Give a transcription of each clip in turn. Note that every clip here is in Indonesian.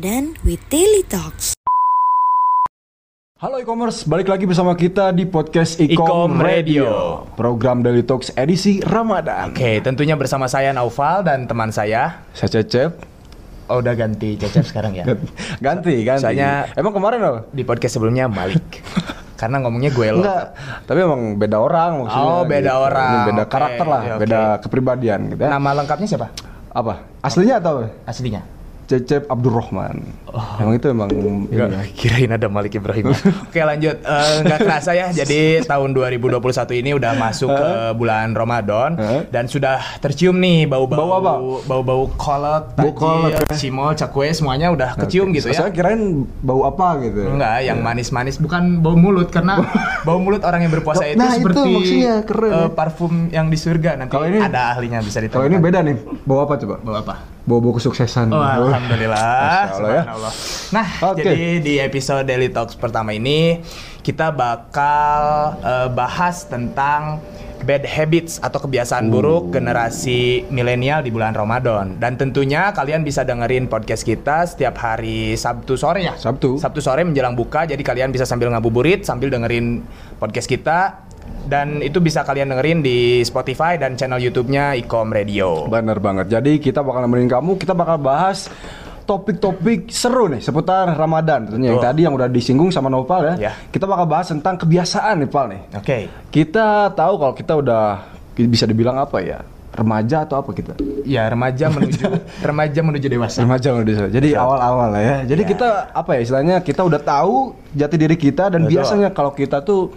Ramadan with Daily Talks. Halo e-commerce, balik lagi bersama kita di podcast Ecom Ecom Radio, Radio. program Daily Talks edisi Ramadan. Oke, tentunya bersama saya Naufal dan teman saya. Saya Cecep, Oh, udah ganti Cecep sekarang ya. ganti ganti. Soalnya- emang kemarin apa? Di podcast sebelumnya Malik. Karena ngomongnya gue lo. Enggak, tapi emang beda orang maksudnya. Oh, beda gitu. orang. Ini Beda Oke, karakter lah, oke. beda kepribadian gitu ya. Nama lengkapnya siapa? Apa? Aslinya atau? Aslinya. Cecep Abdurrahman. Emang itu emang ini ya. Kirain ada Malik Ibrahim. Oke, lanjut. Eh, Nggak kerasa ya. Jadi tahun 2021 ini udah masuk ke bulan Ramadan dan sudah tercium nih bau-bau Bau apa? Bau-bau kolot, Bau kolot, ya. cimol, cakwe semuanya udah kecium gitu ya. Saya kirain bau apa gitu. Enggak, yang manis-manis bukan bau mulut karena bau mulut orang yang berpuasa itu Nah, itu seperti maksudnya, keren, ya. parfum yang di surga. Nanti Kalau ini- ada ahlinya bisa ditanya. Kalau ini beda nih, bau apa coba? Bau apa? Bau-bau kesuksesan. Oh, alhamdulillah. Masya Allah ya. Nah, Oke. jadi di episode Daily Talks pertama ini kita bakal eh, bahas tentang bad habits atau kebiasaan buruk generasi milenial di bulan Ramadan. Dan tentunya kalian bisa dengerin podcast kita setiap hari Sabtu sore ya. Sabtu. Sabtu sore menjelang buka, jadi kalian bisa sambil ngabuburit sambil dengerin podcast kita. Dan itu bisa kalian dengerin di Spotify dan channel YouTube-nya Ecom Radio. Bener banget. Jadi kita bakal nemenin kamu, kita bakal bahas topik-topik seru nih seputar Ramadan tentunya. Yang tadi yang udah disinggung sama Nopal ya. Ya. Kita bakal bahas tentang kebiasaan nih Pal nih. Oke. Kita tahu kalau kita udah bisa dibilang apa ya? Remaja atau apa kita? Ya remaja menuju remaja menuju dewasa. Remaja udah bisa. Jadi awal-awal lah ya. Jadi Ya. kita apa ya istilahnya kita udah tahu jati diri kita dan Betul. biasanya kalau kita tuh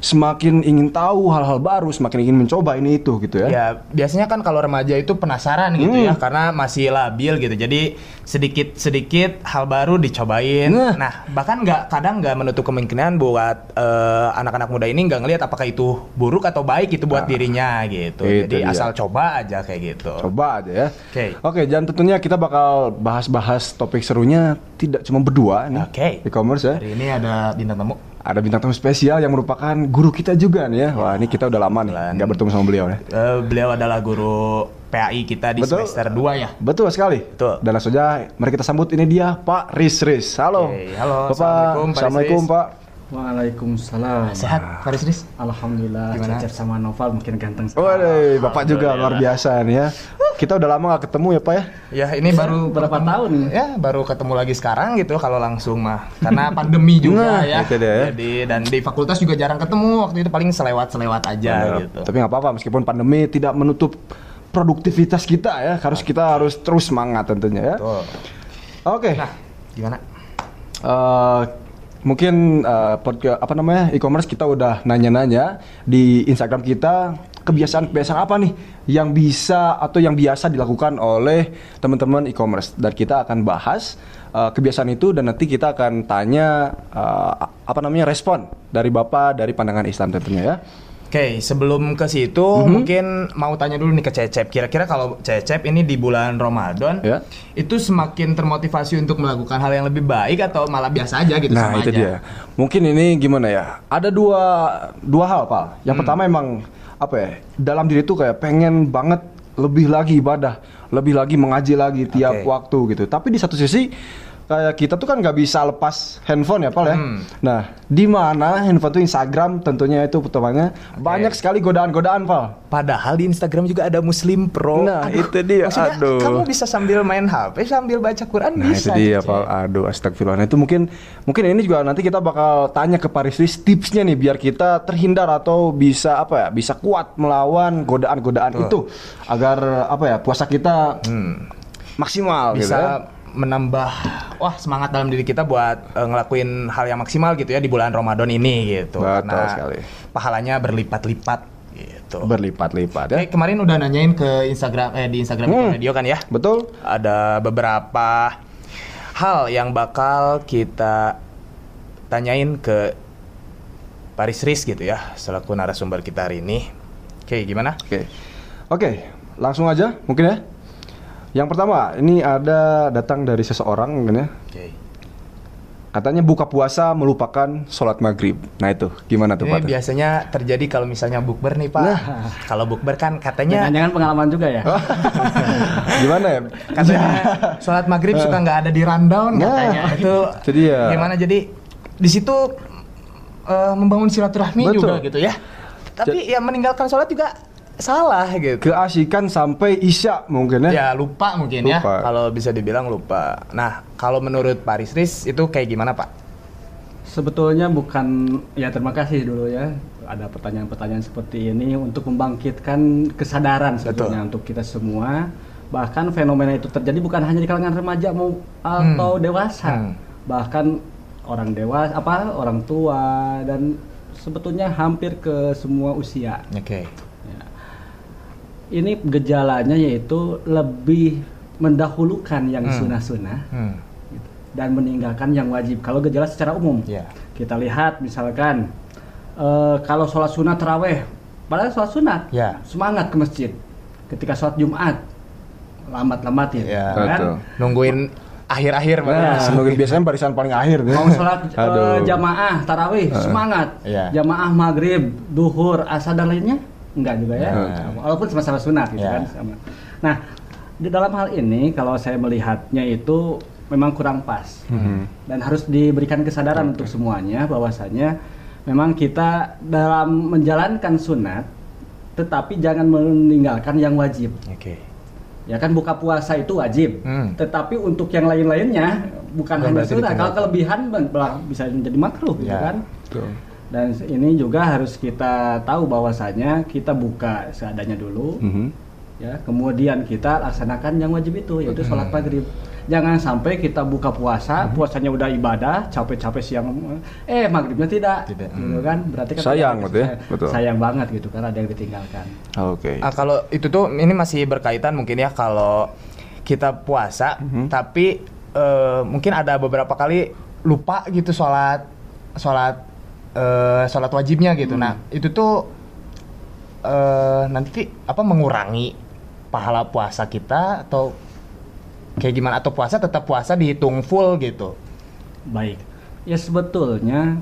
semakin ingin tahu hal-hal baru, semakin ingin mencoba ini itu gitu ya. Ya biasanya kan kalau remaja itu penasaran gitu Hmm. ya karena masih labil gitu. Jadi sedikit sedikit hal baru dicobain. Nah. Nah bahkan nggak kadang nggak menutup kemungkinan buat eh, anak-anak muda ini nggak ngelihat apakah itu buruk atau baik itu buat dirinya gitu. Itu Jadi dia. asal coba aja kayak gitu. Coba aja ya. Oke. Oke, dan tentunya kita bakal bahas-bahas topik serunya tidak cuma berdua nih. Oke. E-commerce ya. Hari ini ada bintang tamu. Ada bintang tamu spesial yang merupakan guru kita juga nih ya. Wah, ini kita udah lama nih nggak bertemu sama beliau ya. Eh, beliau adalah guru PAI kita di Betul. semester 2 ya. Betul sekali. Betul. Dan langsung saja mari kita sambut ini dia Pak Riz Riz. Halo. Oke, halo. Bapak. Assalamualaikum, Pak Assalamualaikum. Pak. Waalaikumsalam. Sehat Faris Riz? Alhamdulillah. Gimana? Cecep sama Noval makin ganteng. Waduh, Bapak juga luar biasa nih ya. Kita udah lama gak ketemu ya Pak ya. Ya ini baru berapa ketemu- tahun? Ya baru ketemu lagi sekarang gitu kalau langsung mah karena pandemi juga Nah, ya. itu dia ya. Jadi dan di fakultas juga jarang ketemu waktu itu paling selewat-selewat aja Bener. gitu. Tapi nggak apa-apa meskipun pandemi tidak menutup produktivitas kita ya. Harus kita harus terus semangat tentunya ya. Betul. Oke. Nah, gimana? Eh, mungkin podca- apa namanya e-commerce kita udah nanya-nanya di Instagram kita kebiasaan-kebiasaan apa nih yang bisa atau yang biasa dilakukan oleh teman-teman e-commerce dan kita akan bahas eh, kebiasaan itu dan nanti kita akan tanya eh, apa namanya respon dari bapak dari pandangan Islam tentunya ya. Oke, sebelum ke situ Mhm. mungkin mau tanya dulu nih ke Cecep. Kira-kira kalau Cecep ini di bulan Ramadan Ya. itu semakin termotivasi untuk melakukan hal yang lebih baik atau malah biasa aja gitu Nah sama itu aja? dia. Mungkin ini gimana ya? Ada dua dua hal pak. Yang Hmm. pertama emang apa ya? Dalam diri tuh kayak pengen banget lebih lagi ibadah, lebih lagi mengaji lagi tiap Oke. waktu gitu. Tapi di satu sisi kayak kita tuh kan nggak bisa lepas handphone ya pak ya. Hmm. Nah di mana handphone tuh Instagram tentunya itu pertamanya banyak sekali godaan-godaan pak. Padahal di Instagram juga ada Muslim Pro. Nah, itu dia. Maksudnya Aduh. kamu bisa sambil main HP sambil baca Quran Nah bisa. itu dia Cecep. Pak. Aduh astagfirullah. Nah, itu mungkin mungkin ini juga nanti kita bakal tanya ke Paris Riz tipsnya nih biar kita terhindar atau bisa apa ya bisa kuat melawan godaan-godaan itu agar apa ya puasa kita maksimal gitu ya. Menambah wah semangat dalam diri kita buat eh, ngelakuin hal yang maksimal gitu ya di bulan Ramadan ini gitu. Betul sekali. pahalanya berlipat-lipat gitu. Berlipat-lipat ya. Oke, kemarin udah nanyain ke Instagram eh di Instagram Hmm. Radio kan ya. Betul? Ada beberapa hal yang bakal kita tanyain ke Paris Riz gitu ya selaku narasumber kita hari ini. Oke, gimana? Oke. Oke, langsung aja mungkin ya. Yang pertama, ini ada datang dari seseorang mungkin ya. Oke. Katanya buka puasa melupakan sholat maghrib. Nah itu gimana tuh Ini Pak? biasanya terjadi kalau misalnya bukber nih Pak. Kalau bukber kan katanya Jangan-jangan pengalaman juga ya. Oh. gimana ya? katanya sholat maghrib suka nggak ada di rundown Nah, katanya itu itu dia. gimana jadi di situ eh, membangun silaturahmi Betul. juga gitu ya tapi ya meninggalkan sholat juga salah gitu Keasikan sampai isya mungkin ya? ya lupa mungkin ya Lupa. kalau bisa dibilang lupa nah kalau menurut Pak Risris itu kayak gimana Pak Sebetulnya bukan ya terima kasih dulu ya ada pertanyaan-pertanyaan seperti ini untuk membangkitkan kesadaran sebetulnya untuk kita semua. Bahkan fenomena itu terjadi bukan hanya di kalangan remaja mau atau dewasa. Hmm. Bahkan orang dewasa apa orang tua dan sebetulnya hampir ke semua usia. oke Ya. Ini gejalanya yaitu lebih mendahulukan yang Hmm. sunnah-sunnah hmm. gitu, dan meninggalkan yang wajib. Kalau gejala secara umum, ya kita lihat misalkan eh, kalau sholat sunat teraweh, padahal sholat sunat, Ya. semangat ke masjid. Ketika sholat Jumat, lambat-lamatin, Ya. kan? Betul. nungguin akhir-akhir. Nah, biasanya barisan paling akhir deh. Mau sholat Aduh. jamaah tarawih, semangat. Iya. Jamaah maghrib, duhur, asar dan lainnya, enggak juga ya. Iya. Walaupun sama-sama sunat gitu Iya. kan. Sama. Nah, di dalam hal ini kalau saya melihatnya itu memang kurang pas Mhm. dan harus diberikan kesadaran untuk semuanya bahwasanya memang kita dalam menjalankan sunat tetapi jangan meninggalkan yang wajib oke ya kan buka puasa itu wajib Hmm. tetapi untuk yang lain-lainnya bukan hanya sunat kalau kelebihan bisa menjadi makruh gitu Ya. kan Betul. Dan ini juga harus kita tahu bahwasanya kita buka seadanya dulu Mhm. ya kemudian kita laksanakan yang wajib itu yaitu sholat maghrib jangan sampai kita buka puasa puasanya udah ibadah capek-capek siang eh maghribnya tidak, Tidak. gitu kan berarti kan Sayang kita- gitu ya, betul. sayang banget gitu kan ada yang ditinggalkan Oke. Ah, kalau itu tuh ini masih berkaitan mungkin ya kalau kita puasa Mhm. tapi eh, mungkin ada beberapa kali lupa gitu sholat sholat eh, sholat wajibnya gitu. Hmm. Nah itu tuh eh, nanti apa mengurangi pahala puasa kita atau kayak gimana atau puasa tetap puasa dihitung full gitu. Baik. Ya sebetulnya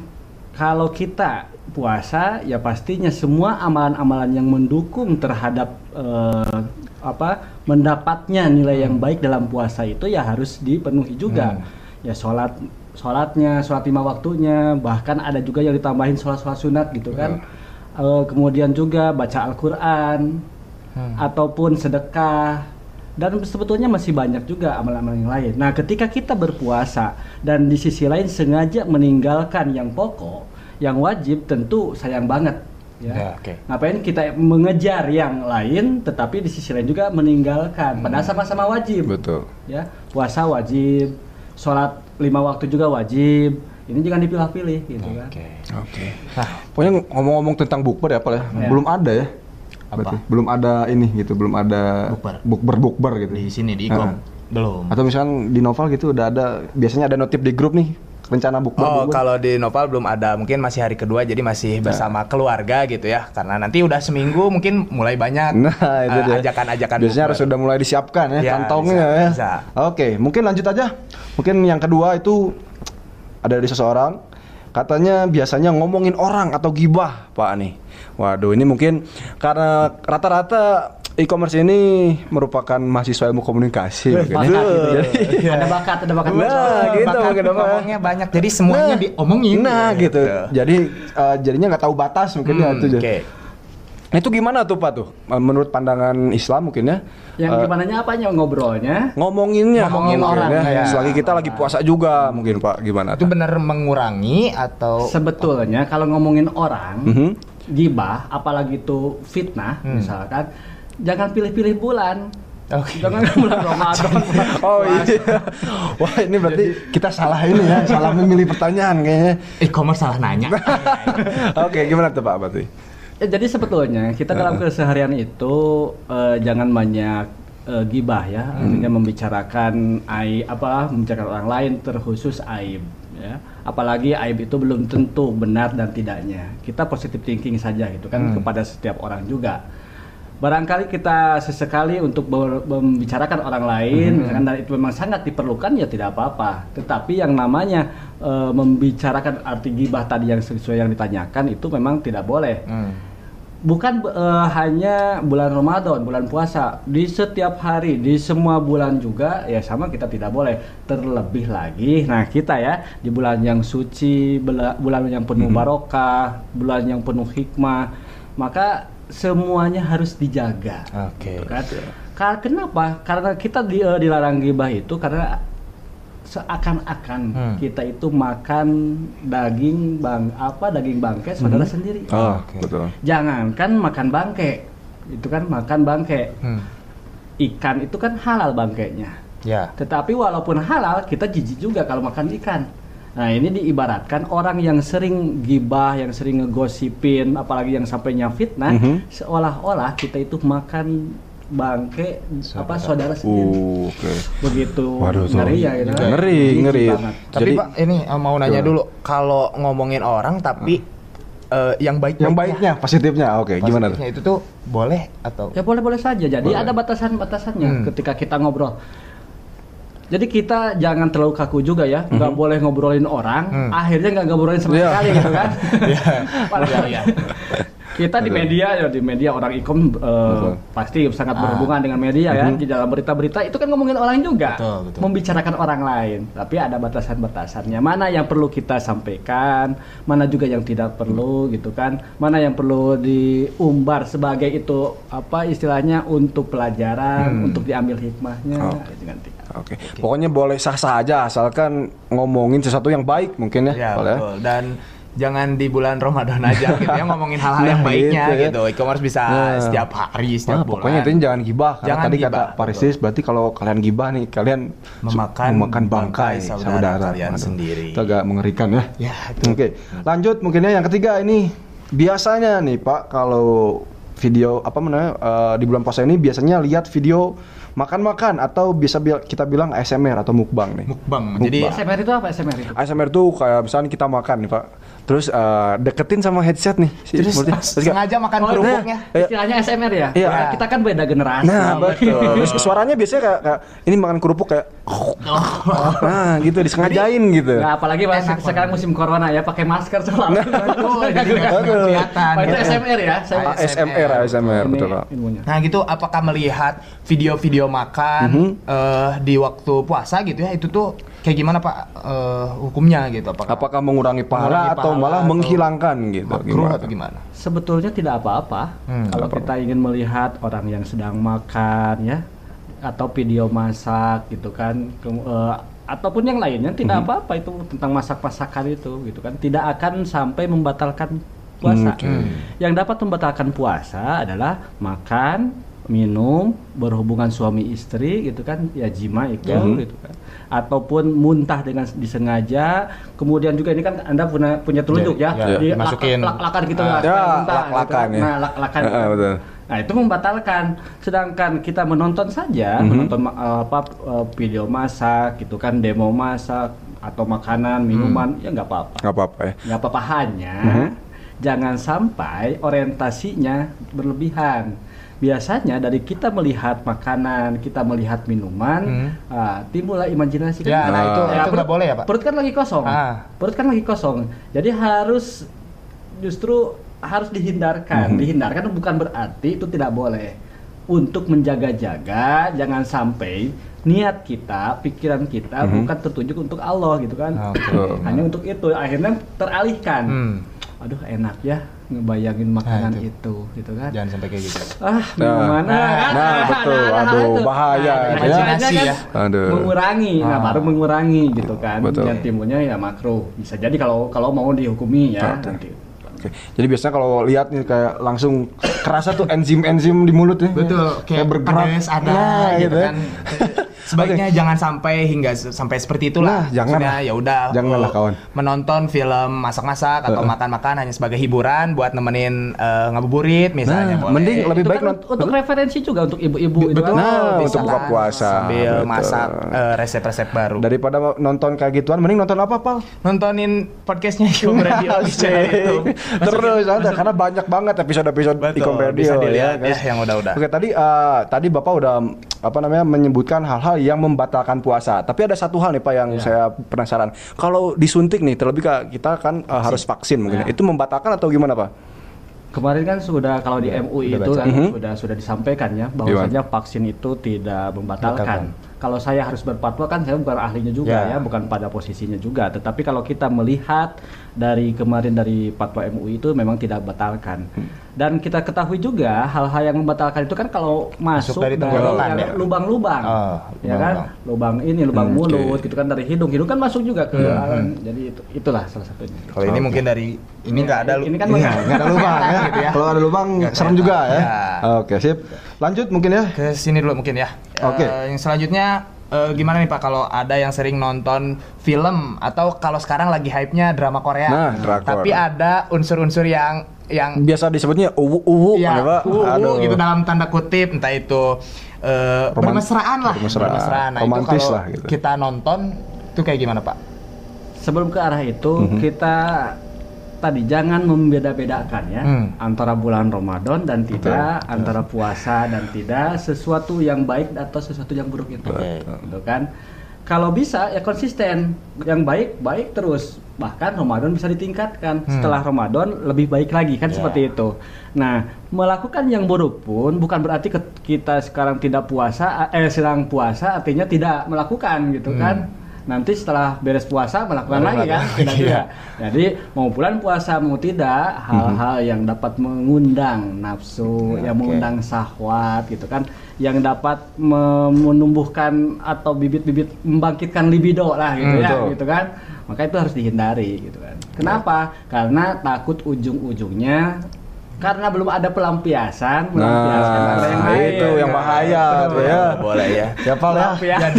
kalau kita puasa ya pastinya semua amalan-amalan yang mendukung terhadap eh, apa mendapatnya nilai yang baik dalam puasa itu ya harus dipenuhi juga. Hmm. Ya sholat sholatnya, sholat lima waktunya, bahkan ada juga yang ditambahin sholat-sholat sunat gitu kan. Eh, kemudian juga baca Al-Quran Hmm. ataupun sedekah dan sebetulnya masih banyak juga amalan-amalan yang lain. Nah, ketika kita berpuasa dan di sisi lain sengaja meninggalkan yang pokok, yang wajib tentu sayang banget ya. Ya, oke. Ngapain kita mengejar yang lain tetapi di sisi lain juga meninggalkan padahal sama-sama wajib. Betul. Ya, puasa wajib, sholat lima waktu juga wajib. Ini jangan dipilah-pilih gitu kan. Oke. Oke. Nah Pokoknya ngomong-ngomong tentang bukber ya, Pak ya. Ya. Belum ada ya. Apa? Berarti belum ada ini gitu, belum ada Bukber. bukber gitu. di sini di ikom Ah. belum. Atau misalnya di novel gitu udah ada biasanya ada notif di grup nih rencana bukber. Oh, kalau di Noval belum ada, mungkin masih hari kedua, jadi masih bersama keluarga gitu ya. Karena nanti udah seminggu, mungkin mulai banyak Nah, itu dia. ajakan-ajakan. Biasanya harus sudah mulai disiapkan ya, Ya, kantongnya bisa, ya. bisa. Oke, mungkin lanjut aja. Mungkin yang kedua itu ada dari seseorang katanya biasanya ngomongin orang atau gibah, Pak nih. Waduh, ini mungkin karena rata-rata e-commerce ini merupakan mahasiswa ilmu komunikasi. Bakat gitu ya. Jadi- ada bakat, ada bakat. Nah, gitu bakat mungkin, Pak. ngomongnya banyak, jadi semuanya Nah, diomongin. Nah, gitu. Jadi eh, jadinya nggak tahu batas mungkin ya Hmm, itu. Oke. Nah, itu gimana tuh Pak tuh? Menurut pandangan Islam mungkin ya? Yang Eh, gimana apanya ngobrolnya? ngomonginnya Ngomongin orang, ya. ya. Selagi kita lagi puasa juga mungkin Pak gimana? Itu tuh? benar mengurangi atau Sebetulnya kalau ngomongin orang, Mhm. gibah, apalagi itu fitnah, Hmm. misalkan, jangan pilih-pilih bulan. Oke. Jangan bulan Ramadan. Oh iya. Wah ini berarti kita salah ini ya, salah memilih pertanyaan kayaknya. e-commerce salah nanya. Oke, gimana tuh Pak berarti? Ya, jadi sebetulnya kita dalam keseharian itu eh, jangan banyak eh, gibah ya, artinya membicarakan aib apa, membicarakan orang lain terkhusus aib ya. Apalagi aib itu belum tentu benar dan tidaknya. Kita positive thinking saja gitu kan Hmm. kepada setiap orang juga. Barangkali kita sesekali untuk membicarakan orang lain misalkan dan itu memang sangat diperlukan ya tidak apa-apa. Tetapi yang namanya eh, membicarakan arti gibah tadi yang sesuai yang ditanyakan itu memang tidak boleh. Hmm. bukan eh, hanya bulan Ramadan, bulan puasa, di setiap hari, di semua bulan juga ya sama kita tidak boleh. Terlebih lagi, nah kita ya di bulan yang suci, bulan yang penuh barokah, bulan yang penuh hikmah, maka semuanya harus dijaga. Oke. Gitu kan? Ka- Kenapa? Karena kita di, eh, dilarang gibah itu karena seakan-akan Hmm. kita itu makan daging bang apa daging bangkai saudara sendiri. Oh, Oke. betul. Jangankan makan bangke, itu kan makan bangke. Hmm. Ikan itu kan halal bangkainya. Ya. Tetapi walaupun halal, kita jijik juga kalau makan ikan. Nah ini diibaratkan orang yang sering gibah, yang sering ngegosipin, apalagi yang sampainya fitnah, Mhm. seolah-olah kita itu makan bangke apa saudara sendiri. Uh, Oke. Begitu Waduh, ngeri ya gitu. Ngeri, ngeri. banget. Tapi Jadi- Pak, ini eh, mau nanya dulu, kalau ngomongin orang tapi eh, yang baik Yang baiknya, positifnya. Oke, gimana tuh? itu tuh boleh atau Ya boleh-boleh saja. Jadi Boleh. ada batasan-batasannya Hmm. ketika kita ngobrol. Jadi kita jangan terlalu kaku juga ya, nggak boleh ngobrolin orang, Hmm. akhirnya nggak ngobrolin sama Iya. sekali gitu kan. Padahal Iya, iya. kita di media ya di media orang ikom Betul. pasti sangat Ah. berhubungan dengan media ya Mhm. di dalam berita-berita itu kan ngomongin orang juga Betul, betul. membicarakan orang lain tapi ada batasan-batasannya mana yang perlu kita sampaikan mana juga yang tidak perlu gitu kan mana yang perlu diumbar sebagai itu apa istilahnya untuk pelajaran Hmm. untuk diambil hikmahnya Oh. Itu nanti Oke. Pokoknya boleh sah-sah aja asalkan ngomongin sesuatu yang baik mungkin ya. Ya, Pak, ya. betul. Dan jangan di bulan Ramadan aja gitu ya ngomongin hal-hal yang Nah, baiknya gitu ya. gitu. E-commerce bisa Nah. setiap hari, setiap bulan. pokoknya intinya jangan gibah karena Jangan tadi gibah, kata Pak Risis berarti kalau kalian gibah nih kalian Memakan memakan bangkai, bangkai saudara saudara, kalian sendiri. Itu agak mengerikan ya. Ya, Oke, lanjut mungkin ya yang ketiga ini biasanya nih Pak kalau video apa namanya eh, di bulan puasa ini biasanya lihat video makan-makan atau bisa bil- kita bilang ASMR atau mukbang nih. Mukbang. Jadi SMR itu apa SMR itu ASMR tuh kayak misalnya kita makan nih Pak, terus eh, deketin sama headset nih. si terus kayak- sengaja makan Oh, kerupuknya. Iya. istilahnya SMR ya Iya. Nah, kita kan beda generasi Nah betul. Terus suaranya biasanya kayak, kayak ini makan kerupuk kayak, nah gitu disengajain gitu. Nah, apalagi pas Enak sekarang musim corona ya pakai masker jadi nggak Betul. kelihatan. Pak, itu gitu. SMR ya. Saya ASMR, ASMR betul. Nah gitu, apakah melihat video-video makan Mhm. eh, di waktu puasa gitu ya, itu tuh kayak gimana Pak eh, hukumnya gitu? Apakah, Apakah mengurangi pahala Mengurangi atau pahala malah atau menghilangkan gitu? makruh atau gimana? Sebetulnya tidak apa-apa Hmm, kalau apa-apa. kita ingin melihat orang yang sedang makan ya atau video masak gitu kan Kem- eh, ataupun yang lainnya tidak apa-apa itu tentang masak-masakan itu gitu kan tidak akan sampai membatalkan puasa. Oke. Yang dapat membatalkan puasa adalah makan, minum, berhubungan suami istri gitu kan, ya jima itu Mhm. gitu kan. Ataupun muntah dengan disengaja. Kemudian juga ini kan Anda punya punya telunjuk ya, Ya, di dimasukin. lak- lak-lakan gitu Ah. lah, Ya, muntah, lak-lakan gitu kan. ya. Nah, lak-lakan. Heeh, betul. Nah, itu membatalkan. Sedangkan kita menonton saja, Mhm. menonton ma- eh, apa eh, video masak gitu kan, demo masak atau makanan, minuman, ya nggak apa-apa. Nggak apa-apa ya. Nggak apa-apa hanya Mhm. jangan sampai orientasinya berlebihan. Biasanya dari kita melihat makanan, kita melihat minuman, Hmm. ah, timbullah imajinasi kan. Ya, nah itu Ah. itu perut- nggak boleh ya Pak? Perut kan lagi kosong. Ah. Perut kan lagi kosong. Jadi harus justru harus dihindarkan. Mhm. Dihindarkan bukan berarti itu tidak boleh. Untuk menjaga-jaga jangan sampai niat kita, pikiran kita Mhm. bukan tertuju untuk Allah gitu kan. Betul. Hanya untuk itu akhirnya teralihkan. Hmm. Aduh enak ya ngebayangin makanan itu. itu gitu kan. Jangan sampai kayak gitu. Ah, Nah, gimana? nah, betul. Aduh, bahaya, Nah, ya. imajinasi ya. Aduh. Mengurangi, nah Ah. baru mengurangi gitu kan. Betul. Yang timbulnya ya makro. Bisa jadi kalau kalau mau dihukumi ya Betul. nanti. Oke. Jadi biasanya kalau lihat nih kayak langsung kerasa tuh enzim-enzim di mulut ya. Betul, kayak bergerak. pedes ada Nah, gitu ya. kan. Sebaiknya jangan sampai hingga sampai seperti itulah. Nah, jangan ya udah. Janganlah, kawan. Menonton film masak-masak atau makan-makan hanya sebagai hiburan buat nemenin eh, ngabuburit misalnya Nah, boleh. mending lebih Itu baik kan untuk referensi juga untuk ibu-ibu itu Betul, kan. Nah, bisa untuk buka kan puasa. sambil Betul. masak eh, resep-resep baru. Daripada nonton kayak gituan, mending nonton apa, Pal? Nontonin podcastnya Ikom Radio di channel YouTube. Terus ada karena banyak banget episode-episode Ikom Radio bisa dilihat guys. ya yang udah-udah. Oke, tadi eh, tadi Bapak udah apa namanya menyebutkan hal-hal yang membatalkan puasa. Tapi ada satu hal nih Pak yang saya penasaran. Kalau disuntik nih, terlebih kita kan eh, harus vaksin mungkin. Ya. Itu membatalkan atau gimana, Pak? Kemarin kan sudah kalau di MUI udah itu baca. kan Mhm. sudah sudah disampaikan ya bahwasanya vaksin itu tidak membatalkan. Kalau saya harus berfatwa kan saya bukan ahlinya juga Ya. ya, bukan pada posisinya juga. Tetapi kalau kita melihat dari kemarin dari fatwa MUI itu memang tidak batalkan. Dan kita ketahui juga hal-hal yang membatalkan itu kan kalau masuk, dari dari, ya? lubang-lubang, Oh, ya kan, lubang ini, lubang Hmm, mulut, oke. gitu kan dari hidung, hidung kan masuk juga ke, jadi itu, itulah salah satunya. Kalau ini mungkin dari ini nggak ada Ini kan Iya, nggak- ada lubang ya. Gitu ya. Kalau ada lubang serem juga ya. Ya. Oke, sip. Lanjut mungkin ya. ke sini dulu mungkin ya. Oke. Eh, yang selanjutnya eh, gimana nih Pak kalau ada yang sering nonton film atau kalau sekarang lagi hype-nya drama Korea. Nah, drakor. Tapi ada unsur-unsur yang yang Biasa disebutnya uwu-uwu ya, ya, Pak. uh, uh, Aduh. gitu dalam tanda kutip entah itu eh, Roman- bermesraan lah, bermesraan. Nah, Romantis itu kalau lah gitu. kita nonton itu kayak gimana Pak? sebelum ke arah itu Mhm. kita tadi jangan membeda-bedakan ya Hmm. antara bulan Ramadan dan tidak antara puasa dan tidak sesuatu yang baik atau sesuatu yang buruk itu. Gitu kan? Kalau bisa ya konsisten. Yang baik baik terus. Bahkan Ramadan bisa ditingkatkan. Hmm. setelah Ramadan lebih baik lagi kan seperti itu. Nah melakukan yang buruk pun bukan berarti kita sekarang tidak puasa eh sedang puasa artinya tidak melakukan gitu Hmm. kan nanti setelah beres puasa melakukan Baru lagi kan? tidak Iya. tidak jadi mau bulan puasa mau tidak hal-hal yang dapat mengundang nafsu yang Oke. mengundang syahwat gitu kan yang dapat me- menumbuhkan atau bibit-bibit membangkitkan libido lah gitu Hmm, ya betul. gitu kan? Maka itu harus dihindari gitu kan. Kenapa? Karena takut ujung-ujungnya karena belum ada pelampiasan melampiaskan Nah, pada yang lain. itu yang bahaya tuh ya. Boleh ya. Siapa ya? Pelampiasan.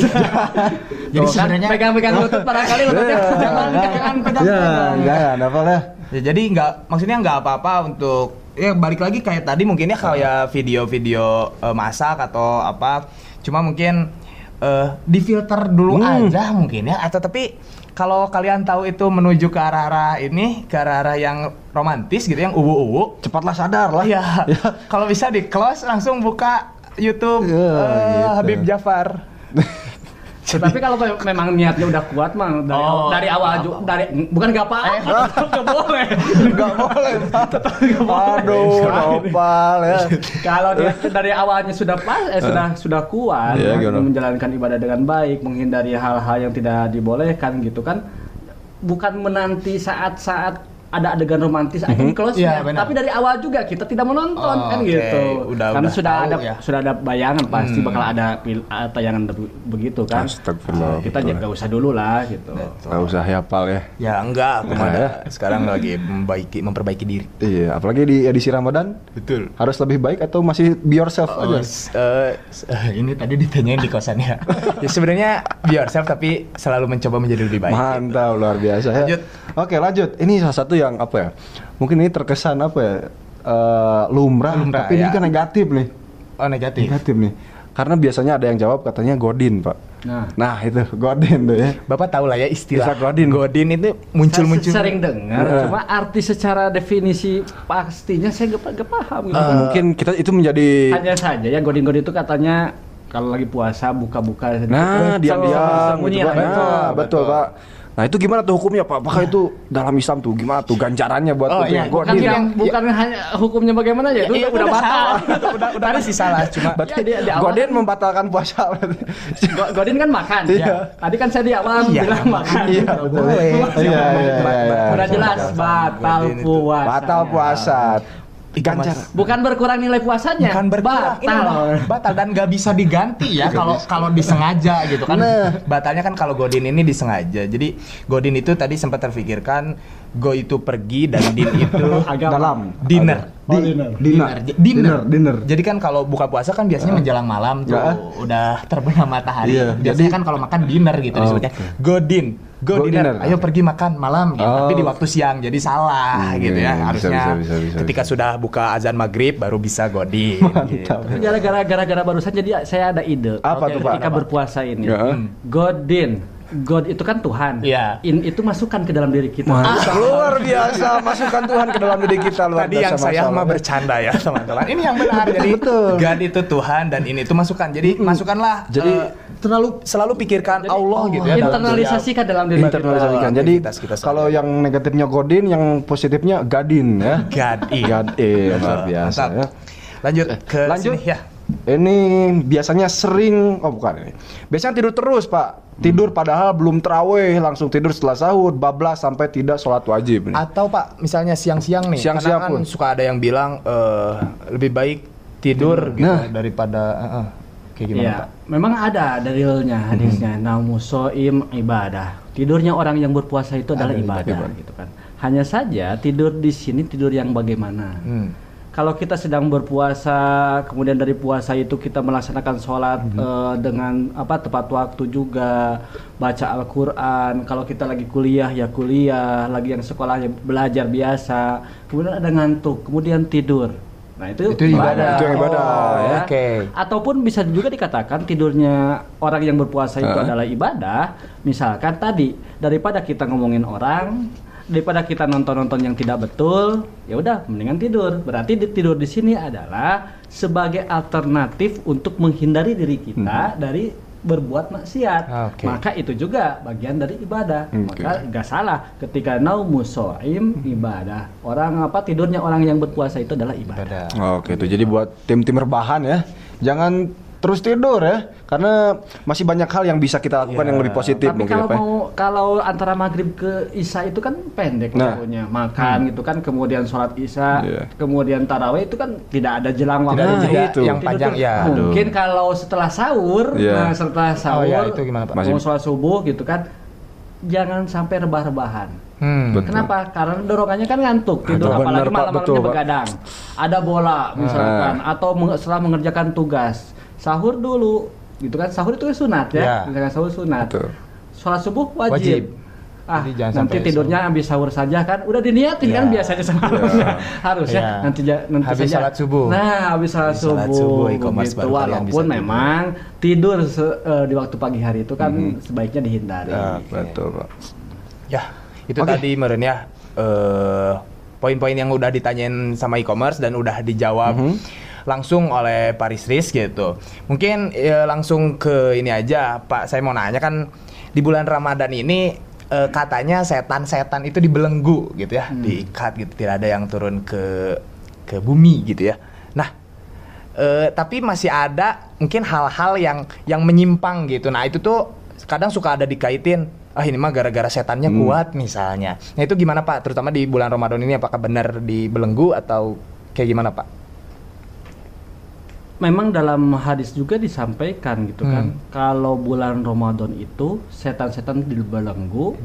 Jadi kan, sebenarnya- pegang-pegang lutut barangkali lututnya Iya. jangan jangan pegang Ya, enggak ya, Naval ya. Ya, jadi nggak maksudnya nggak apa-apa untuk ya balik lagi kayak tadi mungkin ya kayak video-video eh, masak atau apa cuma mungkin eh, difilter dulu Hmm. aja mungkin ya atau tapi kalau kalian tahu itu menuju ke arah-arah ini ke arah-arah yang romantis gitu yang uwu-uwu Cepatlah sadar lah. ya kalau bisa di close langsung buka YouTube Ya, eh, gitu. Habib Jafar Tapi kalau me- memang niatnya udah kuat mah dari, Oh. dari awal ju- dari bukan gak apa-apa, nggak boleh. Enggak boleh, Pak. Aduh, nopal ya. Kalau dia dari awalnya sudah pas, eh, sudah sudah kuat Iya, ya, gimana? menjalankan ibadah dengan baik, menghindari hal-hal yang tidak dibolehkan gitu kan, bukan menanti saat-saat ada adegan romantis aja di close Iya, benar. tapi dari awal juga kita tidak menonton Oh, kan oke. gitu Udah- karena udah sudah tahu ada ya. sudah ada bayangan pasti Hmm. bakal ada ah, tayangan be- begitu kan Astagfirullah, Nah, kita jangan usah dulu lah gitu Enggak usah hafal ya. ya enggak Nah, ya. sekarang lagi membaiki memperbaiki diri Iya, apalagi di edisi Ramadan betul harus lebih baik atau masih be yourself Oh, aja? eh, eh, ini tadi ditanyain di kosannya. ya sebenarnya be yourself tapi selalu mencoba menjadi lebih baik. Mantap luar biasa ya. Lanjut. Oke lanjut. Ini salah satu yang apa ya? Mungkin ini terkesan apa ya? eh, lumrah, Lumrah, tapi ini ya. kan negatif nih. Oh negatif. Negatif nih. Karena biasanya ada yang jawab katanya Godin, Pak. nah Nah, itu Godin tuh ya. Bapak tahu lah ya istilah Istilah Godin. Godin itu Saya muncul-muncul. sering dengar, Heeh. cuma arti secara definisi pastinya saya gak, gak paham gitu. Eh, mungkin kita itu menjadi Hanya saja ya godin-godin itu katanya kalau lagi puasa buka-buka Nah, gitu. diam-diam gitu, lah, Pak. betul. Nah, betul, Pak. Nah, itu gimana tuh hukumnya, Pak? Apakah itu dalam Islam tuh gimana tuh ganjarannya buat Oh, iya. yang Bukan, Godin? yang, bukan hanya hukumnya bagaimana ya, itu iya, udah, udah batal. salah. udah udah pasti salah cuma Berarti Ya, di- di awal Godin kan- membatalkan puasa Godin kan makan. Iya. ya. Tadi kan saya di awal Iya, bilang makan. Iya, boleh. Iya, iya, iya, iya. Udah jelas batal puasa. Batal puasa. Ganjar. Bukan berkurang nilai puasanya. Bukan berkurang, ini batal. memang batal dan nggak bisa diganti ya kalau kalau disengaja gitu kan. Nah. Batalnya kan kalau Godin ini disengaja. Jadi Godin itu tadi sempat terfikirkan Go itu pergi dan din itu Agama. Dalam. dinner. Oh, dinner. Dinner. J- dinner. Dinner. Jadi kan kalau buka puasa kan biasanya menjelang malam tuh Ya. udah terbenam matahari. Iya, Biasanya jadi- kan kalau makan dinner gitu Oh, disebutnya. oke. Go din. Go, Go dinner. dinner. Ayo pergi makan malam gitu. Oh. Tapi di waktu siang jadi salah Hmm, gitu iya, ya. bisa, Harusnya bisa, bisa, bisa, ketika bisa. sudah buka azan maghrib baru bisa go din. gitu. Gara-gara gara-gara barusan jadi saya ada ide. Apa Oke, tuh Pak? Ketika Apa? berpuasa ini. Ya. Godin. God itu kan Tuhan. Iya. In itu masukkan ke dalam diri kita. Mantap. Luar biasa masukkan Tuhan ke dalam diri kita luar Tadi biasa yang saya mah bercanda ya teman-teman. Ini yang benar. Jadi Betul. God itu Tuhan dan ini itu masukan. Jadi masukkanlah. Jadi- eh, terlalu selalu pikirkan Jadi, Allah oh, gitu ya. internalisasikan dalam diri kita. internalisasikan. Jadi kalau yang negatifnya Godin, yang positifnya Gadin ya. God in. God in luar biasa ya. Lanjut ke Lanjut. sini ya. Ini biasanya sering, oh bukan ini. Biasanya tidur terus pak, tidur padahal belum terawih, langsung tidur setelah sahur, bablas sampai tidak sholat wajib. Nih. Atau Pak, misalnya siang-siang nih. Siang-siang karena kan pun. suka ada yang bilang eh, lebih baik tidur gitu Nah. daripada eh, eh. Kayak gimana Pak? memang ada dalilnya hadisnya. Naumu soim ibadah. Tidurnya orang yang berpuasa itu adalah Ada ibadah, ibadah. gitu kan. Hanya saja tidur di sini tidur yang bagaimana. Hmm. Kalau kita sedang berpuasa, kemudian dari puasa itu kita melaksanakan sholat eh, dengan apa tepat waktu juga, baca Al-Quran. Kalau kita lagi kuliah ya kuliah, lagi yang sekolah ya belajar biasa. Kemudian ada ngantuk, kemudian tidur. Nah itu, Itu ibadah. Itu ibadah, Oh, ya. Oke. Ataupun bisa juga dikatakan tidurnya orang yang berpuasa itu Hah? adalah ibadah. Misalkan tadi daripada kita ngomongin orang, daripada kita nonton-nonton yang tidak betul, ya udah mendingan tidur. Berarti tidur di sini adalah sebagai alternatif untuk menghindari diri kita dari berbuat maksiat. Oke. Maka itu juga bagian dari ibadah. Oke. Maka nggak salah ketika naumu so'im ibadah. Orang apa tidurnya orang yang berpuasa itu adalah ibadah. Ibadah. Oke, itu jadi buat tim-tim rebahan ya, jangan terus tidur ya, karena masih banyak hal yang bisa kita lakukan Iya. yang lebih positif Tapi mungkin kalau ya, mau kalau antara maghrib ke isya itu kan pendek Nah. waktunya makan gitu kan kemudian sholat isya Iya. kemudian tarawih itu kan tidak ada jelang waktu Tidak ada Nah, jeda itu. yang Tidur panjang ya. mungkin kalau setelah sahur Iya. nah setelah sahur Oh, ya, itu gimana, Pak? Masih- mau sholat subuh gitu kan jangan sampai rebah-rebahan Hmm. Betul. Kenapa? Karena dorongannya kan ngantuk tidur Betul, apalagi benar, Pak. malam-malamnya begadang. Ada bola misalkan Ah. atau meng- setelah mengerjakan tugas. Sahur dulu gitu kan. Sahur itu kan sunat ya. Ya. Misalkan sahur sunat. Betul. Sholat subuh wajib. Wajib. Ah, Jadi jangan nanti tidurnya habis sahur saja kan. Udah diniatin kan Ya. biasanya semalamnya. Harusnya Ya. nanti ja- nanti Habis saja. sholat subuh. Nah, habis sholat Habis sholat subuh. subuh, e-commerce kalian Walaupun tidur. memang tidur se- eh, di waktu pagi hari itu kan Mhm. sebaiknya dihindari. Ya, Betul, Pak. Ya, itu Oke. tadi meren ya eh, poin-poin yang udah ditanyain sama e-commerce dan udah dijawab Mhm. Langsung oleh Paris Riz gitu. Mungkin ya, langsung ke ini aja, Pak. Saya mau nanya kan di bulan Ramadan ini eh, katanya setan-setan itu dibelenggu gitu ya, diikat gitu, tidak ada yang turun ke ke bumi gitu ya. Nah, eh, tapi masih ada mungkin hal-hal yang yang menyimpang gitu. Nah, itu tuh kadang suka ada dikaitin ah ini mah gara-gara setannya Hmm. kuat misalnya. Nah, itu gimana Pak? Terutama di bulan Ramadan ini apakah benar dibelenggu atau kayak gimana Pak? Memang dalam hadis juga disampaikan gitu kan. Hmm. kalau bulan Ramadan itu setan-setan dibelenggu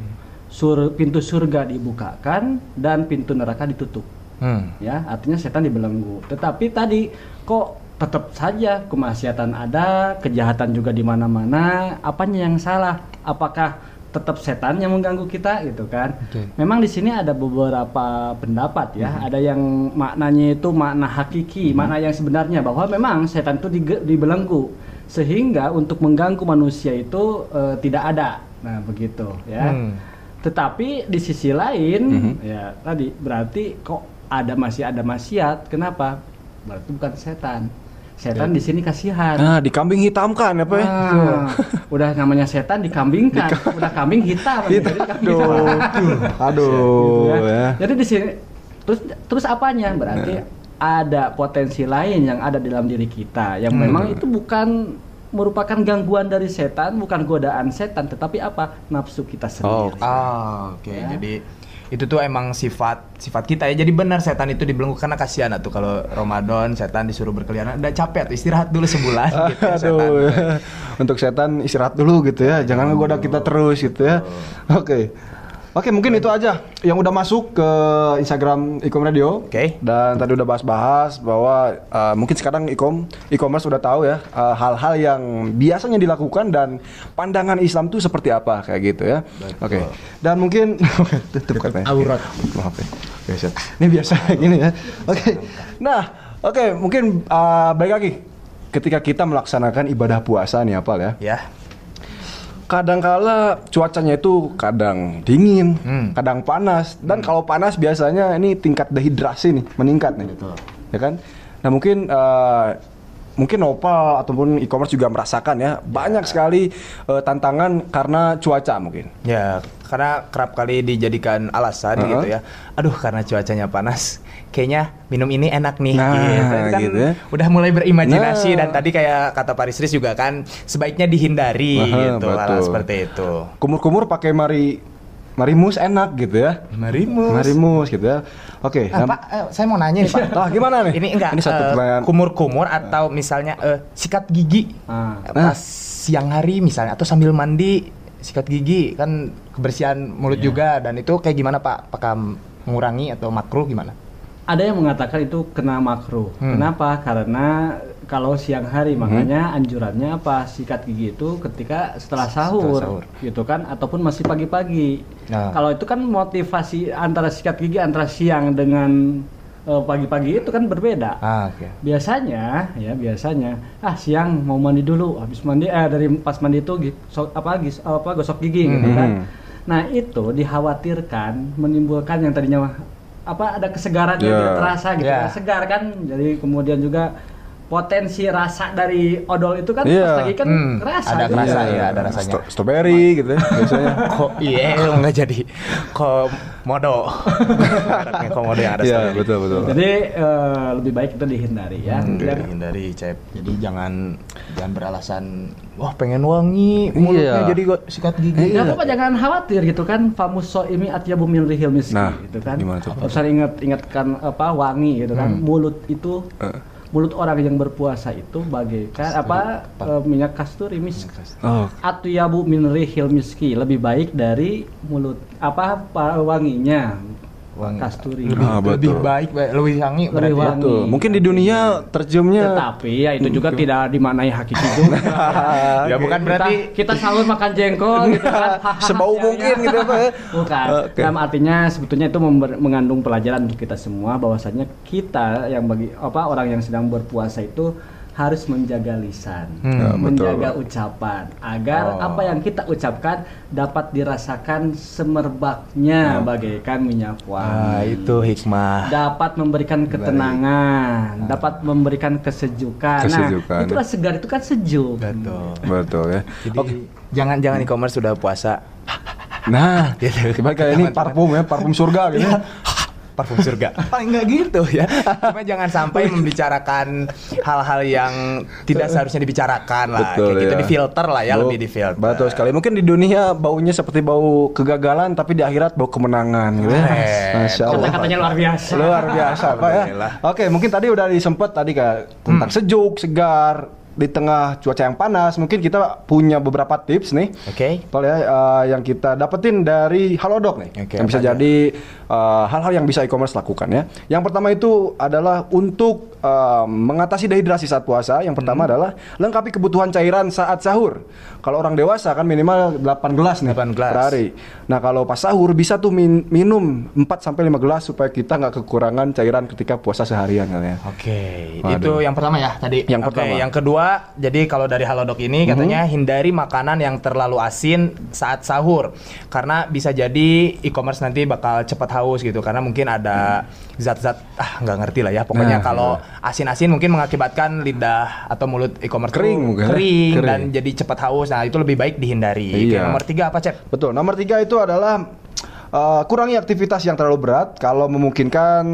sur pintu surga dibukakan dan pintu neraka ditutup. Hmm. ya artinya setan dibelenggu tetapi tadi kok tetap saja kemaksiatan ada kejahatan juga di mana-mana apanya yang salah? Apakah tetap setan yang mengganggu kita gitu kan Oke. memang di sini ada beberapa pendapat ya ada yang maknanya itu makna hakiki makna yang sebenarnya bahwa memang setan itu dibelenggu sehingga untuk mengganggu manusia itu eh, tidak ada nah begitu ya Hmm. tetapi di sisi lain Mhm. ya tadi berarti kok ada masih ada maksiat. Kenapa? Berarti bukan setan. Setan di sini kasihan. Nah, dikambing hitamkan ya, Pak ya? Ah, udah namanya setan dikambingkan, udah kambing hitam. Jadi kambing Aduh, hitam. aduh, Gitu ya. ya. Jadi di sini terus terus apanya? Berarti ada potensi lain yang ada di dalam diri kita yang Hmm. memang itu bukan merupakan gangguan dari setan, bukan godaan setan, tetapi apa? Nafsu kita sendiri. Ah, oke. Ya. Jadi itu tuh emang sifat sifat kita ya. Jadi benar setan itu dibelenggu karena kasihan tuh kalau Ramadan setan disuruh berkeliaran. Udah capek tuh istirahat dulu sebulan gitu ya, setan. Aduh, ya. untuk setan istirahat dulu gitu ya, jangan ngegoda kita terus gitu ya. Oke. Oke, mungkin itu aja yang udah masuk ke Instagram Ikom Radio. Oke. Dan tadi udah bahas-bahas bahwa uh, mungkin sekarang Ikom e-commerce udah tahu ya uh, hal-hal yang biasanya dilakukan dan pandangan Islam tuh seperti apa kayak gitu ya. Oke. Dan mungkin tutup katanya. Aurat. Maaf ya. Oke, siap. Ini biasa gini ya. Oke. Nah, oke, mungkin uh, balik lagi ketika kita melaksanakan ibadah puasa nih apal ya Ya. Kadangkala cuacanya itu kadang dingin, Hmm. kadang panas, dan kalau panas biasanya ini tingkat dehidrasi nih meningkat nih, ya kan? Nah mungkin eh, mungkin Nopal ataupun e-commerce juga merasakan ya banyak sekali eh, tantangan karena cuaca mungkin. Ya, karena kerap kali dijadikan alasan Uh-huh. gitu ya. Aduh, karena cuacanya panas, kayaknya minum ini enak nih. Nah, gitu. Kan gitu ya. Udah mulai berimajinasi Nah. dan tadi kayak kata Pak Risris juga kan sebaiknya dihindari Aha, gitu hal seperti itu. Kumur-kumur pakai mari marimus enak gitu ya. Marimus. Marimus gitu ya. Oke. Ah, nah- Pak, eh, saya mau nanya nih Pak. Ah, gimana nih? Ini enggak Ini satu eh, pertanyaan. kumur-kumur atau misalnya eh, sikat gigi Ah. Pas siang hari misalnya atau sambil mandi sikat gigi kan kebersihan mulut Iya. juga dan itu kayak gimana Pak? Apakah mengurangi atau makruh gimana? Ada yang mengatakan itu kena makruh. Hmm. Kenapa? Karena kalau siang hari Hmm. makanya anjurannya apa sikat gigi itu ketika setelah sahur, sahur. gitu kan ataupun masih pagi-pagi. Nah. Kalau itu kan motivasi antara sikat gigi antara siang dengan eh, pagi-pagi itu kan berbeda. Ah, oke. Biasanya ya biasanya ah siang mau mandi dulu habis mandi eh dari pas mandi itu so- apa gis, apa gosok gigi gitu Hmm. kan. Nah, itu dikhawatirkan menimbulkan yang tadinya apa ada kesegaran yang Ya. tidak terasa gitu kan, segar kan. Jadi kemudian juga potensi rasa dari odol itu kan Iya. pas lagi kan Hmm, kerasa ada gitu. kerasa Iya, ya, ada rasanya. Stro- strawberry gitu ya biasanya. Kok iya nggak jadi komodo. Mereknya komodo yang ada Iya, strawberry. betul betul. Jadi eh, lebih baik itu dihindari ya. Hmm, Dan- hindari cep. Jadi jangan jangan beralasan wah pengen wangi mulutnya Iya. jadi kok sikat gigi. Ya apa jangan khawatir gitu kan famus so imi atyabu min rihil miski Nah, gitu kan. gimana tuh? Ingat ingatkan apa wangi gitu kan. Mulut itu Eh. Mulut orang yang berpuasa itu bagaikan apa eh, minyak kasturi misk. Oh, Atyabu min rihil miski lebih baik dari mulut apa pa- wanginya Wangi. kasturi. Lebih, Ah, betul. lebih baik, lebih wangi Lebih berarti. ya. wangi. betul. Mungkin di dunia terciumnya Tetapi ya itu juga tidak dimaknai hakiki juga. Ya bukan berarti kita, kita sahur makan jengkol gitu kan. sebau mungkin gitu apa ya. Bukan. Dalam artinya sebetulnya itu member- mengandung pelajaran untuk kita semua bahwasanya kita yang bagi apa orang yang sedang berpuasa itu harus menjaga lisan, Hmm. Ya, menjaga betul. ucapan agar Oh. apa yang kita ucapkan dapat dirasakan semerbaknya bagaikan minyak Ah, wangi. itu hikmah. Dapat memberikan ketenangan, dapat memberikan kesejukan. Kesejukan. Nah, itulah segar itu kan sejuk. Betul. betul ya. Jadi Oke. jangan jangan e-commerce sudah puasa Nah, Gitu. tiba kayak ini parfum ya, parfum surga gitu. Parfum surga. Paling nggak gitu ya. Cuma jangan sampai membicarakan hal-hal yang tidak seharusnya dibicarakan lah. Betul, Kayak gitu ya. difilter lah ya, Oh, lebih difilter. Betul sekali. Mungkin di dunia baunya seperti bau kegagalan, tapi di akhirat bau kemenangan gitu ya. Masya Allah. Kata-katanya luar biasa. Luar biasa Pak ya. Oke, mungkin tadi udah disempet tadi kak tentang Hmm. sejuk, segar di tengah cuaca yang panas. Mungkin kita punya beberapa tips nih. Oke. Pak ya eh, yang kita dapetin dari Halodoc nih. Oke, yang bisa aja? jadi eh, hal-hal yang bisa e-commerce lakukan ya. Yang pertama itu adalah untuk eh, mengatasi dehidrasi saat puasa. Yang Hmm. pertama adalah lengkapi kebutuhan cairan saat sahur. Kalau orang dewasa kan minimal 8 gelas nih 8 gelas. per hari. Nah, kalau pas sahur bisa tuh min- minum 4 sampai 5 gelas supaya kita nggak kekurangan cairan ketika puasa seharian kan ya. Oke, Waduh. itu yang pertama ya tadi. Yang Oke, pertama. Yang kedua, jadi kalau dari Halodoc ini katanya hindari makanan yang terlalu asin saat sahur, karena bisa jadi e-commerce nanti bakal cepat haus gitu, karena mungkin ada zat-zat ah nggak ngerti lah ya. Pokoknya Nah, kalau asin-asin mungkin mengakibatkan lidah atau mulut e-commerce Kering mungkin ya? kering, Kering. dan jadi cepat haus. Nah itu lebih baik dihindari. Oke, Iya. nomor tiga apa cep? Betul. Nomor tiga itu adalah uh, kurangi aktivitas yang terlalu berat. Kalau memungkinkan,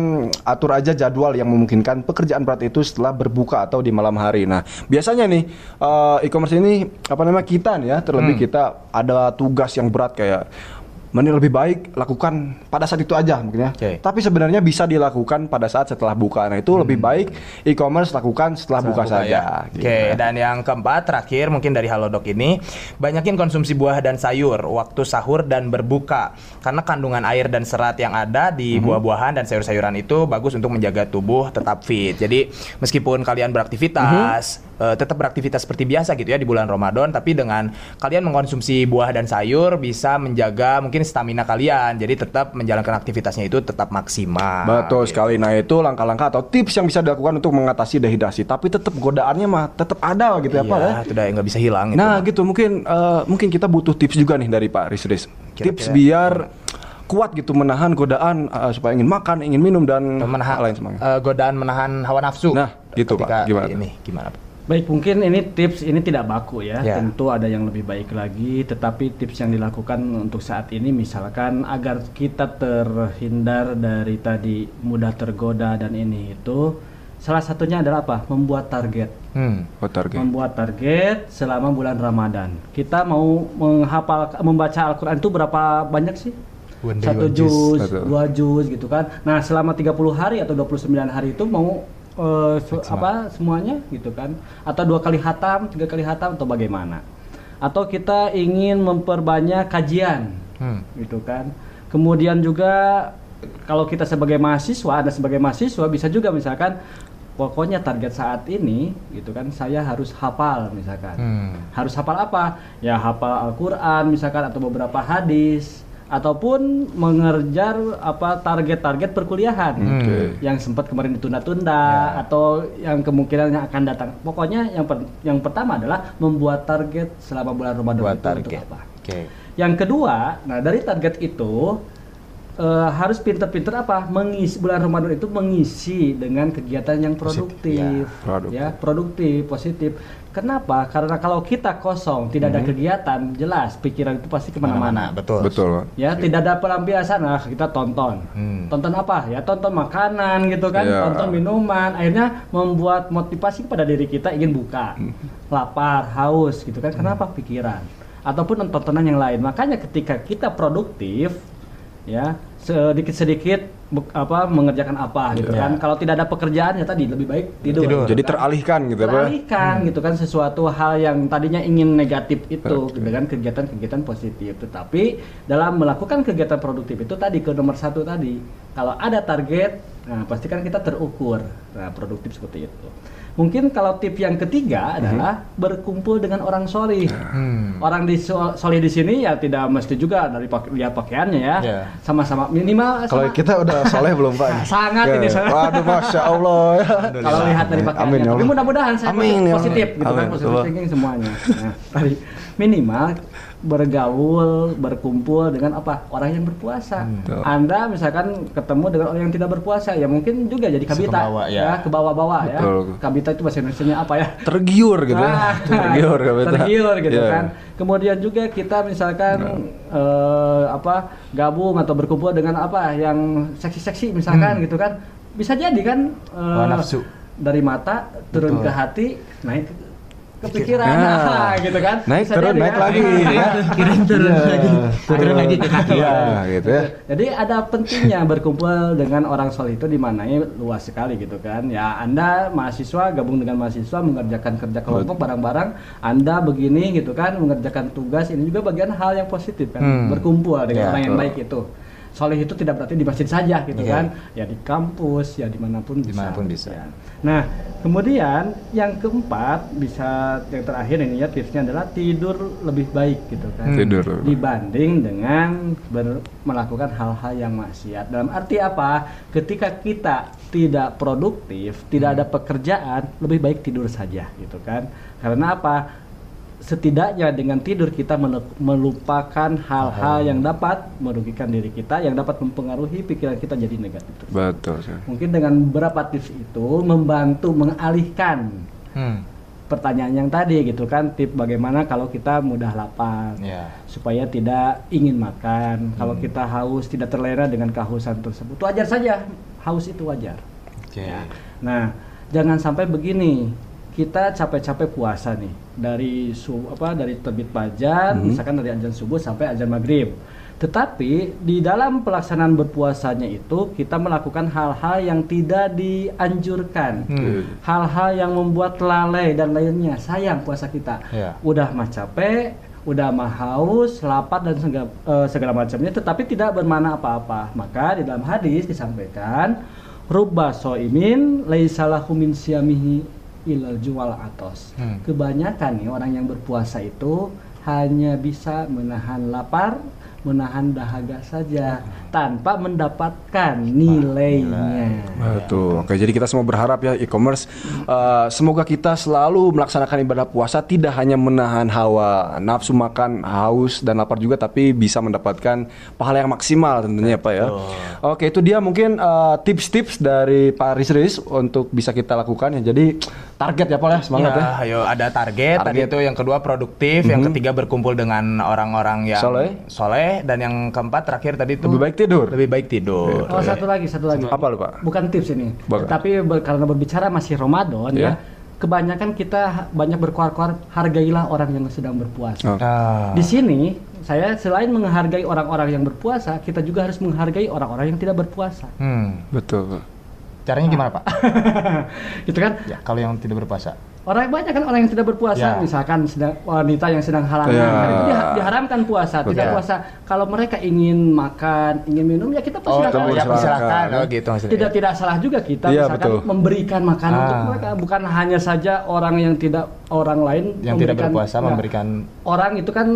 atur aja jadwal yang memungkinkan pekerjaan berat itu setelah berbuka atau di malam hari. Nah, biasanya nih uh, e-commerce ini apa namanya kita nih ya, terlebih kita ada tugas yang berat kayak mending lebih baik lakukan pada saat itu aja mungkin ya. Oke. Tapi sebenarnya bisa dilakukan pada saat setelah buka. Nah, itu lebih baik e-commerce lakukan setelah, buka, Buka saja. ya. gitu Oke, ya. dan yang keempat terakhir mungkin dari Halodoc ini banyakin konsumsi buah dan sayur waktu sahur dan berbuka karena kandungan air dan serat yang ada di Mhm. buah-buahan dan sayur-sayuran itu bagus untuk menjaga tubuh tetap fit. Jadi meskipun kalian beraktivitas Mhm. Eh, tetap beraktivitas seperti biasa gitu ya di bulan Ramadan tapi dengan kalian mengkonsumsi buah dan sayur bisa menjaga mungkin stamina kalian. Jadi tetap menjalankan aktivitasnya itu tetap maksimal. Betul Gitu. sekali. Nah, itu langkah-langkah atau tips yang bisa dilakukan untuk mengatasi dehidrasi. Tapi tetap godaannya mah tetap ada gitu ya, Pak. ya. Iya, itu udah nggak bisa hilang itu. Nah, gitu mungkin eh, mungkin kita butuh tips juga nih dari Pak Risris. Tips biar kuat gitu menahan godaan eh, supaya ingin makan, ingin minum dan menahan lain sebagainya. eh, godaan menahan hawa nafsu. Nah, gitu, Pak. Gimana? Ini gimana? Pak? Baik, mungkin ini tips ini tidak baku ya. Ya. Tentu ada yang lebih baik lagi, tetapi tips yang dilakukan untuk saat ini misalkan agar kita terhindar dari tadi mudah tergoda dan ini itu salah satunya adalah apa? Membuat target. Hmm. Oh, target. Membuat target selama bulan Ramadan. Kita mau menghafal membaca Al-Qur'an itu berapa banyak sih? One day, Satu one juz. dua juz gitu kan. Nah, selama 30 hari atau 29 hari itu mau eh, se- apa semuanya gitu kan. Atau dua kali hatam tiga kali hatam atau bagaimana. Atau kita ingin memperbanyak kajian Hmm. gitu kan. Kemudian juga kalau kita sebagai mahasiswa ada sebagai mahasiswa bisa juga misalkan pokoknya target saat ini gitu kan saya harus hafal misalkan. Hmm. harus hafal apa? Ya hafal Al-Quran misalkan atau beberapa hadis ataupun mengejar apa target-target perkuliahan Oke. yang sempat kemarin ditunda-tunda Ya. atau yang kemungkinan yang akan datang. Pokoknya yang per- yang pertama adalah membuat target selama bulan Ramadan Buat itu untuk target. apa. Oke. Yang kedua, nah dari target itu eh, harus pinter-pinter apa? Mengisi bulan Ramadan itu mengisi dengan kegiatan yang produktif, ya. Produktif. ya, produktif, positif. Kenapa? Karena kalau kita kosong, tidak ada kegiatan, jelas pikiran itu pasti Mana-mana, ke mana-mana. betul. Betul. Ya, tidak ada pelampiasan, nah kita tonton. Hmm. Tonton apa? Ya tonton makanan gitu kan, Iya. tonton minuman. Akhirnya membuat motivasi pada diri kita ingin buka. Lapar, haus gitu kan. Kenapa? Pikiran. Ataupun tontonan yang lain. Makanya ketika kita produktif ya, sedikit-sedikit apa mengerjakan apa gitu Iya. kan. Kalau tidak ada pekerjaan ya tadi lebih baik tidur. Tidur. Jadi teralihkan gitu ya, Pak. Teralihkan gitu kan sesuatu hal yang tadinya ingin negatif itu Oke. dengan kegiatan-kegiatan positif. Tetapi dalam melakukan kegiatan produktif itu tadi ke nomor satu tadi, kalau ada target, nah pastikan kita terukur. Nah produktif seperti itu. Mungkin kalau tip yang ketiga adalah berkumpul dengan orang solih. Hmm. Orang di so- solih di sini ya tidak mesti juga dari pak- lihat pakaiannya ya, Iya. sama-sama minimal. Kalau sama- kita udah soleh belum, Pak? Nah, sangat Ya. ini, sangat. Waduh, masya Allah. kalau lihat dari pakaiannya. Amin, ya Tapi mudah-mudahan saya Amin, ya positif gitu kan, Amin, positif betul. thinking semuanya. Nah, tadi minimal bergaul, berkumpul dengan apa? Orang yang berpuasa. Betul. Anda misalkan ketemu dengan orang yang tidak berpuasa, ya mungkin juga jadi kabita. kebawa, ya. ke bawah-bawah ya. Betul. Kabita itu bahasa Indonesia apa ya? Tergiur gitu. ya. Ah, Tergiur kabita. tergiur gitu Iya. kan. Kemudian juga kita misalkan eh, apa gabung atau berkumpul dengan apa yang seksi-seksi misalkan Hmm. gitu kan. Bisa jadi kan eh, nafsu. dari mata turun Betul. ke hati naik ke ke pikiran Nah. nah, gitu kan. Naik, Bisa turun, naik kan. lagi, ya. Turun turun Iya. lagi. Turun lagi ke kaki. Iya, gitu ya. Jadi ada pentingnya berkumpul dengan orang soleh itu dimanai luas sekali gitu kan. Ya Anda mahasiswa gabung dengan mahasiswa mengerjakan kerja kelompok bareng-bareng. Anda begini gitu kan mengerjakan tugas ini juga bagian hal yang positif kan. Hmm. Berkumpul dengan Ya, orang yang betul. baik itu. Soleh itu tidak berarti di masjid saja gitu Iya. kan. Ya di kampus ya di mana pun bisa. Di mana pun bisa. Ya. Nah kemudian yang keempat bisa yang terakhir ini ya tipsnya adalah tidur lebih baik gitu kan Hmm. Tidur. dibanding dengan ber- melakukan hal-hal yang maksiat. Dalam arti apa? Ketika kita tidak produktif, tidak ada pekerjaan, lebih baik tidur saja, gitu kan? Karena apa? Setidaknya dengan tidur kita melu- melupakan hal-hal yang dapat merugikan diri kita, yang dapat mempengaruhi pikiran kita jadi negatif. terus. Betul. sih. Mungkin dengan beberapa tips itu membantu mengalihkan Hmm. pertanyaan yang tadi gitu kan tip bagaimana kalau kita mudah lapar Ya. supaya tidak ingin makan kalau kita haus tidak terlena dengan kehausan tersebut itu wajar saja haus itu wajar Oke. Ya. nah jangan sampai begini kita capek-capek puasa nih dari su apa dari terbit fajar Mhm. misalkan dari azan subuh sampai azan maghrib Tetapi di dalam pelaksanaan berpuasanya itu kita melakukan hal-hal yang tidak dianjurkan. Hmm. Hal-hal yang membuat lalai dan lainnya. Sayang puasa kita. Iya. Udah mah capek, udah mah haus, lapar dan segala, eh, segala macamnya tetapi tidak bermana apa-apa. Maka di dalam hadis disampaikan rubba soimin laisalahu min siyamihi ilal jual atos. Hmm. Kebanyakan nih orang yang berpuasa itu hanya bisa menahan lapar, menahan dahaga saja tanpa mendapatkan nilainya. Betul. Oke, jadi kita semua berharap ya e-commerce uh, semoga kita selalu melaksanakan ibadah puasa tidak hanya menahan hawa nafsu makan, haus dan lapar juga tapi bisa mendapatkan pahala yang maksimal tentunya Pak ya. Oke, itu dia mungkin uh, tips-tips dari Pak Riz untuk bisa kita lakukan ya. Jadi target ya Pak ya, semangat ya. Ya, ayo ada target, tadi Target. itu yang kedua produktif, yang ketiga berkumpul dengan orang-orang yang Soleh. soleh, dan yang keempat terakhir tadi itu Lebih baik tidur. lebih baik tidur. Oh satu lagi, satu lagi. Apa lu, Pak? Bukan tips ini, Bukan. tapi ber- karena berbicara masih Ramadan Iya. ya. Kebanyakan kita banyak berkuar-kuar hargailah orang yang sedang berpuasa. Oh. Ah. Di sini saya selain menghargai orang-orang yang berpuasa, kita juga harus menghargai orang-orang yang tidak berpuasa. Hmm. Betul. Caranya gimana Pak? gitu kan? ya, kalau yang tidak berpuasa. Orang banyak kan orang yang tidak berpuasa, Ya. misalkan sedang wanita yang sedang halangan, Ya. kan itu diha- diharamkan puasa, tidak Betul. puasa. Kalau mereka ingin makan, ingin minum, ya kita Oh, persilakan. boleh ya silakan. silakan. Oh gitu maksudnya. tidak tidak salah juga kita misalkan betul. memberikan makan Ah. untuk mereka bukan hanya saja orang yang tidak orang lain yang tidak berpuasa Nah, memberikan orang itu kan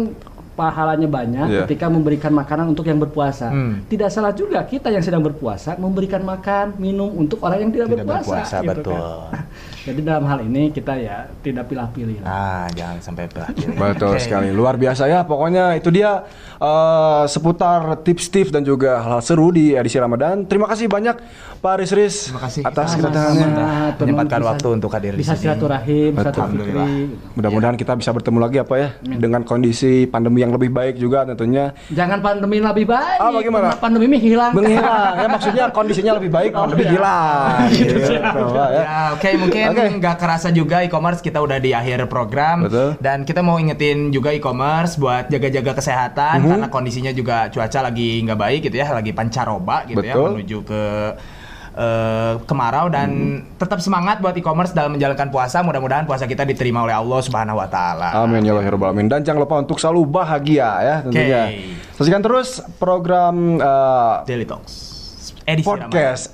pahalanya banyak Iya. ketika memberikan makanan untuk yang berpuasa. Hmm. Tidak salah juga kita yang sedang berpuasa memberikan makan, minum untuk orang yang tidak, tidak berpuasa. berpuasa, gitu betul. kan. Jadi dalam hal ini kita ya tidak pilih-pilih. Nah, jangan sampai berakhir. Betul Oke. sekali, luar biasa ya. Pokoknya itu dia eh, seputar tips-tips dan juga hal-hal seru di edisi Ramadan. Terima kasih banyak Pak Riz Riz Terima kasih. atas kedatangannya. menyempatkan bisa- waktu untuk hadir di Bisa sini. silaturahim, Betul. silaturahmi. Mudah-mudahan kita bisa bertemu lagi apa ya dengan kondisi pandemi yang lebih baik juga tentunya. Jangan pandemi lebih baik. Ah, bagaimana? Pandemi ini hilang. Menghilang ya maksudnya kondisinya lebih baik, Oh, pandemi iya. hilang. Gitu, Pak, ya. Ya, oke mungkin Oke. nggak kerasa juga e-commerce kita udah di akhir program Betul. dan kita mau ingetin juga e-commerce buat jaga-jaga kesehatan Mhm. karena kondisinya juga cuaca lagi nggak baik gitu ya, lagi pancaroba gitu ya Betul. menuju ke eh, kemarau dan Mhm. tetap semangat buat e-commerce dalam menjalankan puasa. Mudah-mudahan puasa kita diterima oleh Allah Subhanahu wa taala. Amin ya Allah ya Rabbal Alamin. Dan jangan lupa untuk selalu bahagia ya tentunya. Oke. Saksikan terus program eh, Daily Talks. Edisi podcast.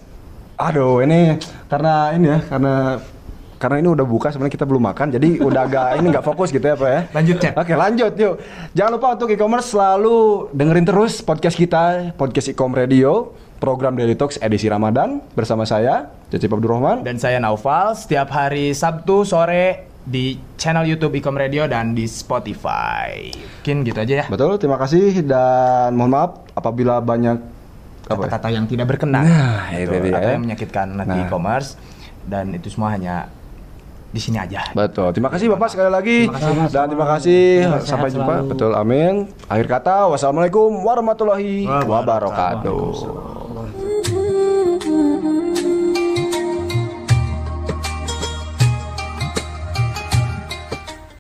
Aduh, ini karena ini ya, karena karena ini udah buka sebenarnya kita belum makan, jadi udah agak ini nggak fokus gitu ya, Pak ya. Lanjut, Cep. Oke, lanjut yuk. Jangan lupa untuk e-commerce selalu dengerin terus podcast kita, podcast e-com radio, program Daily Talks edisi Ramadan bersama saya, Cecep Abdurrahman. Dan saya Naufal setiap hari Sabtu sore di channel YouTube Ecom Radio dan di Spotify. Mungkin gitu aja ya. Betul, terima kasih dan mohon maaf apabila banyak ya? Kata-kata yang tidak berkenan. Nah, itu Betul, dia, atau ya. yang menyakitkan hati Nah. e-commerce dan itu semua hanya di sini aja. Betul. Terima kasih Bapak sekali lagi. Terima kasih. Dan terima kasih. Sehat Sampai jumpa. selalu. Betul. Amin. Akhir kata, wassalamualaikum warahmatullahi Wabarakatuh. wabarakatuh.